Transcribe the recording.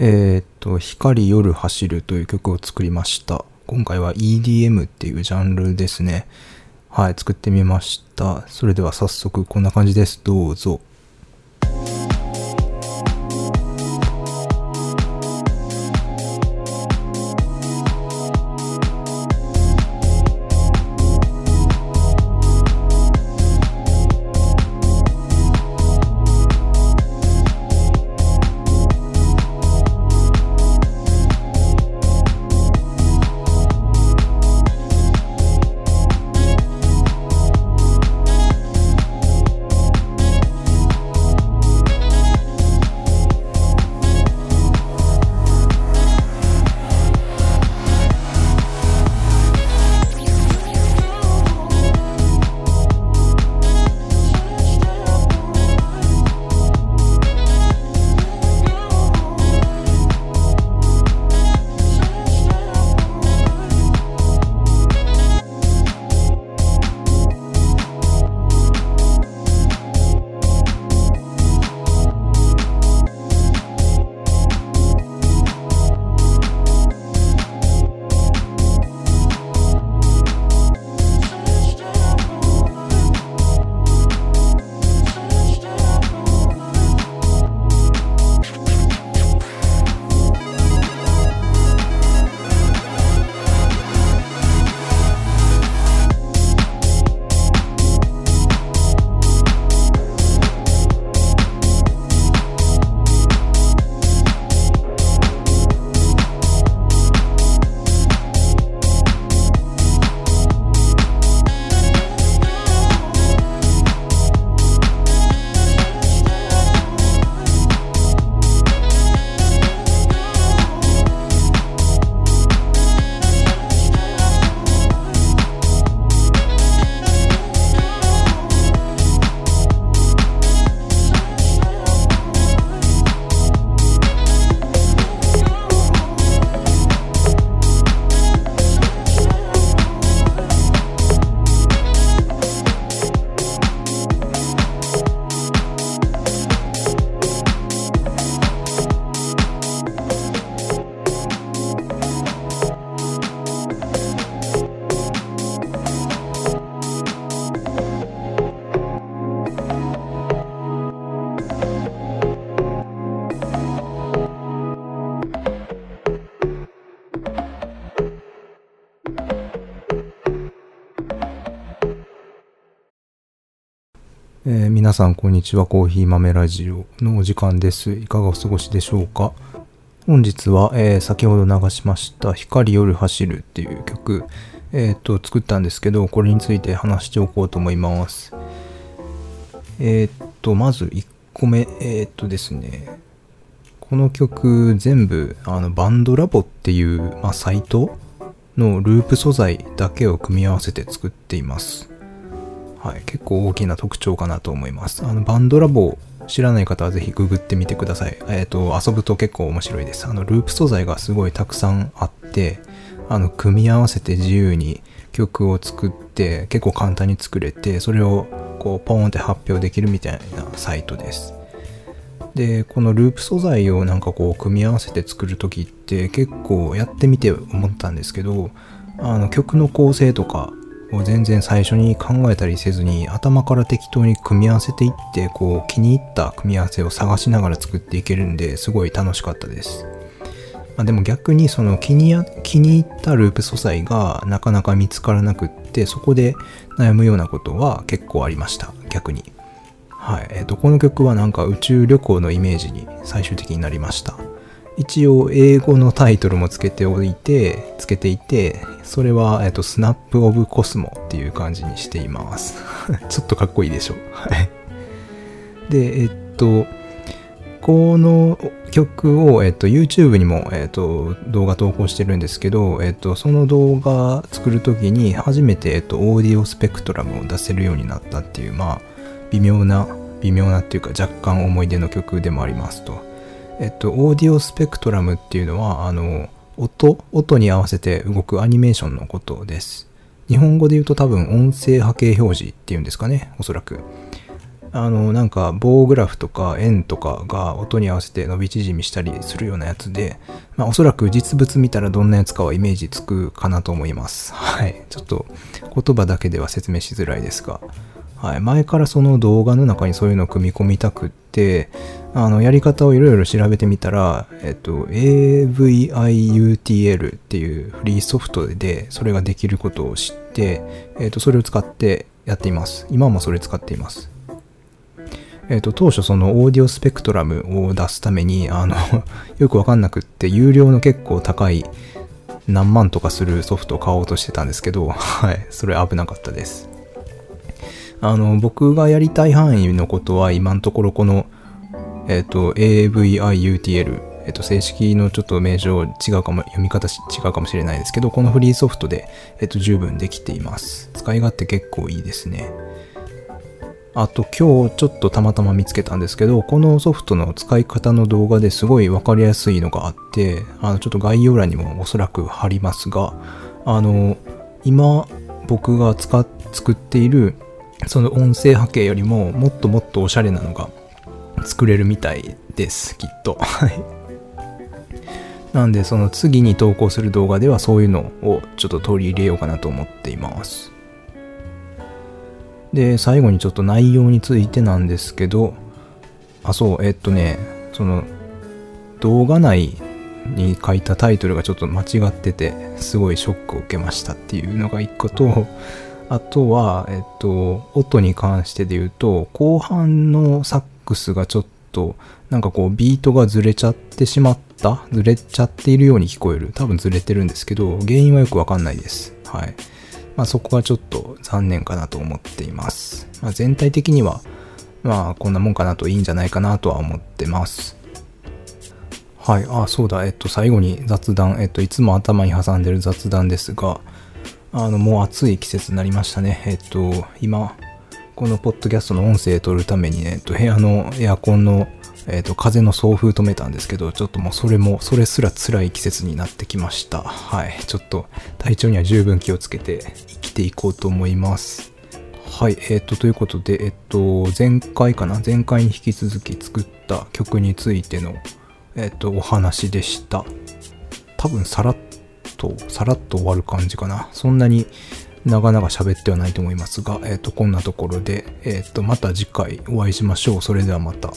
えーっと、光夜走るという曲を作りました。今回は EDM っていうジャンルですね。はい、作ってみました。それでは早速こんな感じです。どうぞ。えー皆さんこんにちは。コーヒー豆ラジオのお時間です。いかがお過ごしでしょうか？本日は、えー先ほど流しました光夜走るっていう曲、えーっと、作ったんですけど、これについて話しておこうと思います。えーっと、まず1個目、えっとですね、この曲全部あのバンドラボっていう、まあ、サイトのループ素材だけを組み合わせて作っています。はい、結構大きな特徴かなと思います。あのバンドラボ知らない方はぜひググってみてください。えっ、と、遊ぶと結構面白いです。あの、ループ素材がすごいたくさんあって、あの、組み合わせて自由に曲を作って、結構簡単に作れて、それをこう、ポーンって発表できるみたいなサイトです。でこのループ素材をなんかこう組み合わせて作る時って結構やってみて思ったんですけどあの曲の構成とかを全然最初に考えたりせずに頭から適当に組み合わせていってこう気に入った組み合わせを探しながら作っていけるんですごい楽しかったです。まあ、でも逆にその気に気に入ったループ素材がなかなか見つからなくってそこで悩むようなことは結構ありました逆に。はい。えっ、と、この曲はなんか宇宙旅行のイメージに最終的になりました。一応、英語のタイトルもつけておいて、つけていて、それは、えっ、と、スナップオブコスモっていう感じにしています。ちょっとかっこいいでしょ。はい。で、えっと、この曲を、えっと、YouTube にも、えっと、動画投稿してるんですけど、えっと、その動画作るときに初めて、えっと、オーディオスペクトラムを出せるようになったっていう、まあ、微妙な、微妙なっていうか若干思い出の曲でもありますと。えっと、オーディオスペクトラムっていうのは、あの、音、音に合わせて動くアニメーションのことです。日本語で言うと多分音声波形表示っていうんですかね、おそらく。あの、なんか棒グラフとか円とかが音に合わせて伸び縮みしたりするようなやつで、まあおそらく実物見たらどんなやつかはイメージつくかなと思います。はい。ちょっと言葉だけでは説明しづらいですが、はい。前からその動画の中にそういうのを組み込みたくって、あの、やり方をいろいろ調べてみたら、えっと、AVIUTL っていうフリーソフトでそれができることを知って、えっと、それを使ってやっています。今もそれ使っています。えっ、と、当初そのオーディオスペクトラムを出すために、あの よくわかんなくって、有料の結構高い何万とかするソフトを買おうとしてたんですけど、はい、それ危なかったです。あの、僕がやりたい範囲のことは今のところこの、えっ、ー、と、AVIUTL、えっ、ー、と、正式のちょっと名称違うかも、読み方違うかもしれないですけど、このフリーソフトで、えっ、と、十分できています。使い勝手結構いいですね。あと今日ちょっとたまたま見つけたんですけど、このソフトの使い方の動画ですごいわかりやすいのがあって、あのちょっと概要欄にもおそらく貼りますが、あの、今僕が使っ作っているその音声波形よりももっともっとおしゃれなのが作れるみたいです、きっと。はい。なんでその次に投稿する動画ではそういうのをちょっと取り入れようかなと思っています。で、最後にちょっと内容についてなんですけど、あ、そう、えっとね、その、動画内に書いたタイトルがちょっと間違ってて、すごいショックを受けましたっていうのが一個と、あとは、えっと、音に関してで言うと、後半のサックスがちょっと、なんかこう、ビートがずれちゃってしまったずれちゃっているように聞こえる。多分ずれてるんですけど、原因はよくわかんないです。はい。まあ、そこはちょっと残念かなと思っています。まあ、全体的には、まあ、こんなもんかなといいんじゃないかなとは思ってます。はい。あ、そうだ。えっと、最後に雑談。えっと、いつも頭に挟んでる雑談ですが、あの、もう暑い季節になりましたね。えっと、今、このポッドキャストの音声を取るためにね、えっと、部屋のエアコンのえっ、と、風の送風止めたんですけど、ちょっともうそれも、それすら辛い季節になってきました。はい。ちょっと体調には十分気をつけて生きていこうと思います。はい。えっ、と、ということで、えっ、と、前回かな？前回に引き続き作った曲についての、えっ、と、お話でした。多分、さらっと、さらっと終わる感じかな。そんなに長々喋ってはないと思いますが、えっ、と、こんなところで、えっ、と、また次回お会いしましょう。それではまた。